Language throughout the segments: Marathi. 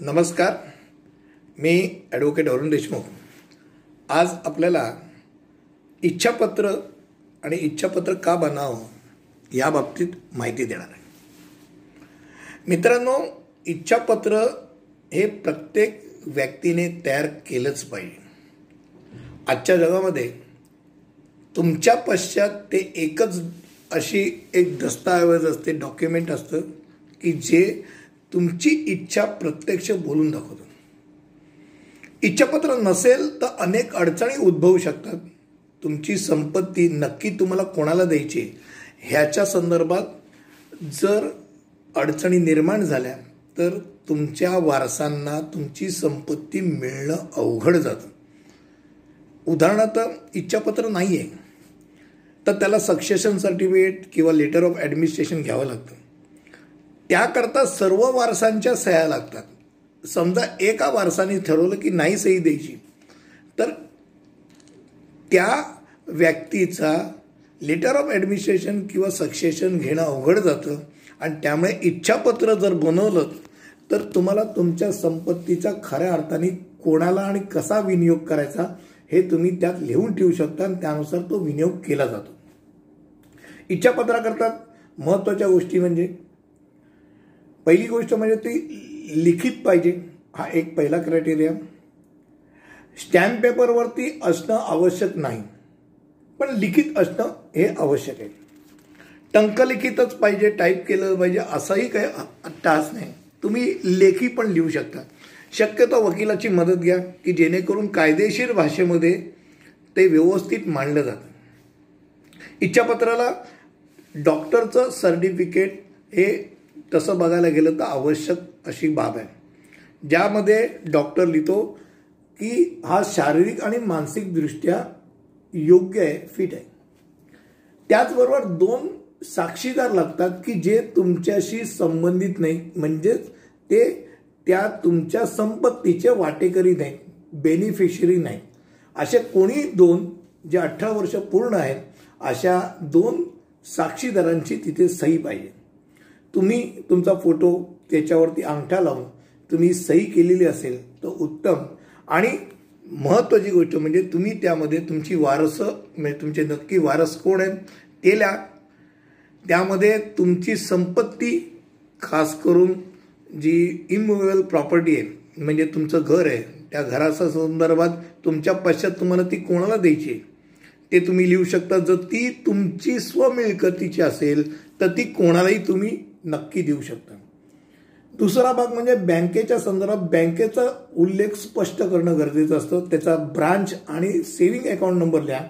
नमस्कार. मी ॲडव्होकेट अरुण देशमुख. आज आपल्याला इच्छापत्र आणि इच्छापत्र का बनावं या बाबतीत माहिती देणार आहे. मित्रांनो इच्छापत्र हे प्रत्येक व्यक्तीने तयार केलंच पाहिजे. आजच्या जगामध्ये तुमच्या पश्चात ते एकच अशी एक दस्तऐवज असते डॉक्युमेंट असतं की जे तुमची इच्छा प्रत्यक्ष बोलून दाखवतो. इच्छापत्र नसेल तर अनेक अडचणी उद्भवू शकतात. तुमची संपत्ती नक्की तुम्हाला कोणाला द्यायची ह्याच्या संदर्भात जर अडचणी निर्माण झाल्या तर तुमच्या वारसांना तुमची संपत्ती मिळणं अवघड जातं. उदाहरणार्थ इच्छापत्र नाही आहे तर त्याला सक्सेशन सर्टिफिकेट किंवा लेटर ऑफ ॲडमिनिस्ट्रेशन घ्यावं लागतं. त्याकरता सर्व वारसांच्या सह्या लागतात. समजा एका वारसाने ठरवलं की नाही सही द्यायची तर त्या व्यक्तीचा लेटर ऑफ ॲडमिनिस्ट्रेशन किंवा सक्सेशन घेणं अवघड जातं आणि त्यामुळे इच्छापत्र जर बनवलं तर तुम्हाला तुमच्या संपत्तीचा खऱ्या अर्थाने कोणाला आणि कसा विनियोग करायचा हे तुम्ही त्यात लिहून ठेवू शकता आणि त्यानुसार तो विनियोग केला जातो. इच्छापत्राकरता महत्त्वाच्या गोष्टी म्हणजे पहिली गोष्ट म्हणजे ती लिखित पाहिजे हा एक पहिला क्रायटेरिया स्टॅम्प पेपरवरती असणं आवश्यक नाही पण लिखित असणं हे आवश्यक आहे. टंकलिखितच पाहिजे टाईप केलं पाहिजे असाही काही टास नाही. तुम्ही लेखी पण लिहू शकता. शक्यतो वकिलाची मदत घ्या की जेणेकरून कायदेशीर भाषेमध्ये ते व्यवस्थित मांडलं जातं. इच्छापत्राला डॉक्टरचं सर्टिफिकेट हे तसं बघायला गेलं तर आवश्यक अशी बाब आहे. ज्यामध्ये डॉक्टर लिहितो की हा शारीरिक आणि मानसिकदृष्ट्या योग्य आहे फिट आहे. त्याचबरोबर दोन साक्षीदार लागतात की जे तुमच्याशी संबंधित नाही. म्हणजेच ते त्या तुमच्या संपत्तीचे वाटेकरी नाही बेनिफिशरी नाही. असे कोणी दोन जे अठरा वर्ष पूर्ण आहेत अशा दोन साक्षीदारांची तिथे सही पाहिजे. तुम्ही तुमचा फोटो त्याच्यावरती अंगठा लावून तुम्ही सही केलेली असेल तर उत्तम. आणि महत्त्वाची गोष्ट म्हणजे तुम्ही त्यामध्ये तुमची वारस म्हणजे तुमचे नक्की वारस कोण आहेत ते लिहा त्यामध्ये तुमची संपत्ती खास करून जी इमुवेबल प्रॉपर्टी आहे म्हणजे तुमचं घर आहे त्या घराच्या संदर्भात तुमच्या पश्चात तुम्हाला ती कोणाला द्यायची ते तुम्ही लिहू शकता. जर ती तुमची स्वमिळकतीची असेल तर ती कोणालाही तुम्ही नक्की देऊ शकता. दुसरा भाग म्हणजे बँकेच्या संदर्भात बँकेचा उल्लेख स्पष्ट करणं गरजेचं असतं. त्याचा ब्रांच आणि सेव्हिंग अकाउंट नंबर लिहा.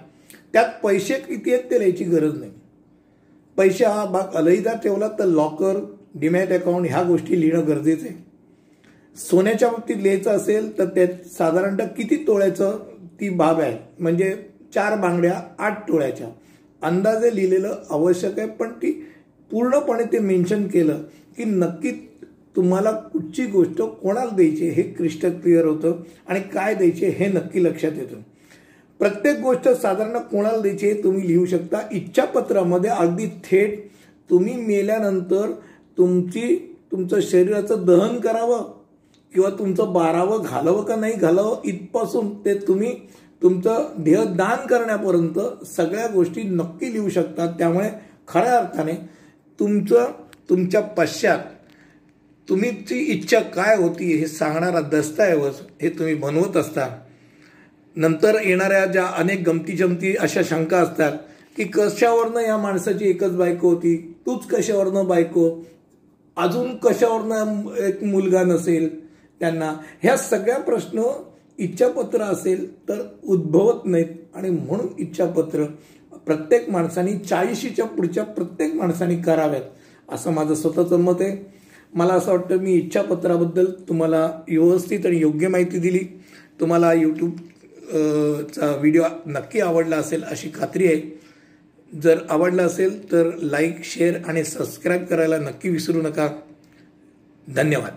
त्यात पैसे किती आहेत ते लिहायची गरज नाही. पैसे हा भाग अलईदा ठेवला तर लॉकर डिमॅट अकाउंट ह्या गोष्टी लिहिणं गरजेचं आहे. सोन्याच्या बाबतीत लिहायचं असेल तर त्यात साधारणतः किती तोळ्याचं ती बाब आहे. म्हणजे चार बांगड्या आठ तोळ्याच्या. अंदाजे लिहिलेलं आवश्यक आहे पण ती पूर्णपणे ते मेन्शन केलं की नक्की तुम्हाला कुठची गोष्ट कोणाला द्यायची हे क्रिस्टल क्लिअर होतं आणि काय द्यायचे हे नक्की लक्षात येतं. प्रत्येक गोष्ट साधारण कोणाला द्यायची हे तुम्ही लिहू शकता. इच्छापत्रामध्ये अगदी थेट तुम्ही मेल्यानंतर तुमची तुमचं शरीराचं दहन करावं किंवा तुमचं बारावं घालावं का नाही घालावं इथपासून ते तुम्ही तुमचं ध्येय दान करण्यापर्यंत सगळ्या गोष्टी नक्की लिहू शकतात त्यामुळे खऱ्या अर्थाने तुमचं तुमच्या पश्चात तुम्हीची इच्छा काय होती हे सांगणारा दस्तऐवज हे तुम्ही बनवत असता. नंतर येणाऱ्या ज्या अनेक गमती जमती अशा शंका असतात की कशावरनं या माणसाची एकच बायको होती? तूच कशावरनं बायको? अजून कशावरनं एक मुलगा नसेल त्यांना? ह्या सगळ्या प्रश्न इच्छापत्र असेल तर उद्भवत नाहीत आणि म्हणून इच्छापत्र प्रत्येक माणसाने चाळीशीच्या पुढच्या प्रत्येक माणसाने कराव्यात असं माझं स्वतःचं मत आहे. मला असं वाटतं मी इच्छापत्राबद्दल तुम्हाला व्यवस्थित आणि योग्य माहिती दिली. तुम्हाला यूट्यूब चा व्हिडिओ नक्की आवडला असेल अशी खात्री आहे. जर आवडला असेल तर लाईक शेअर आणि सबस्क्राईब करायला नक्की विसरू नका. धन्यवाद.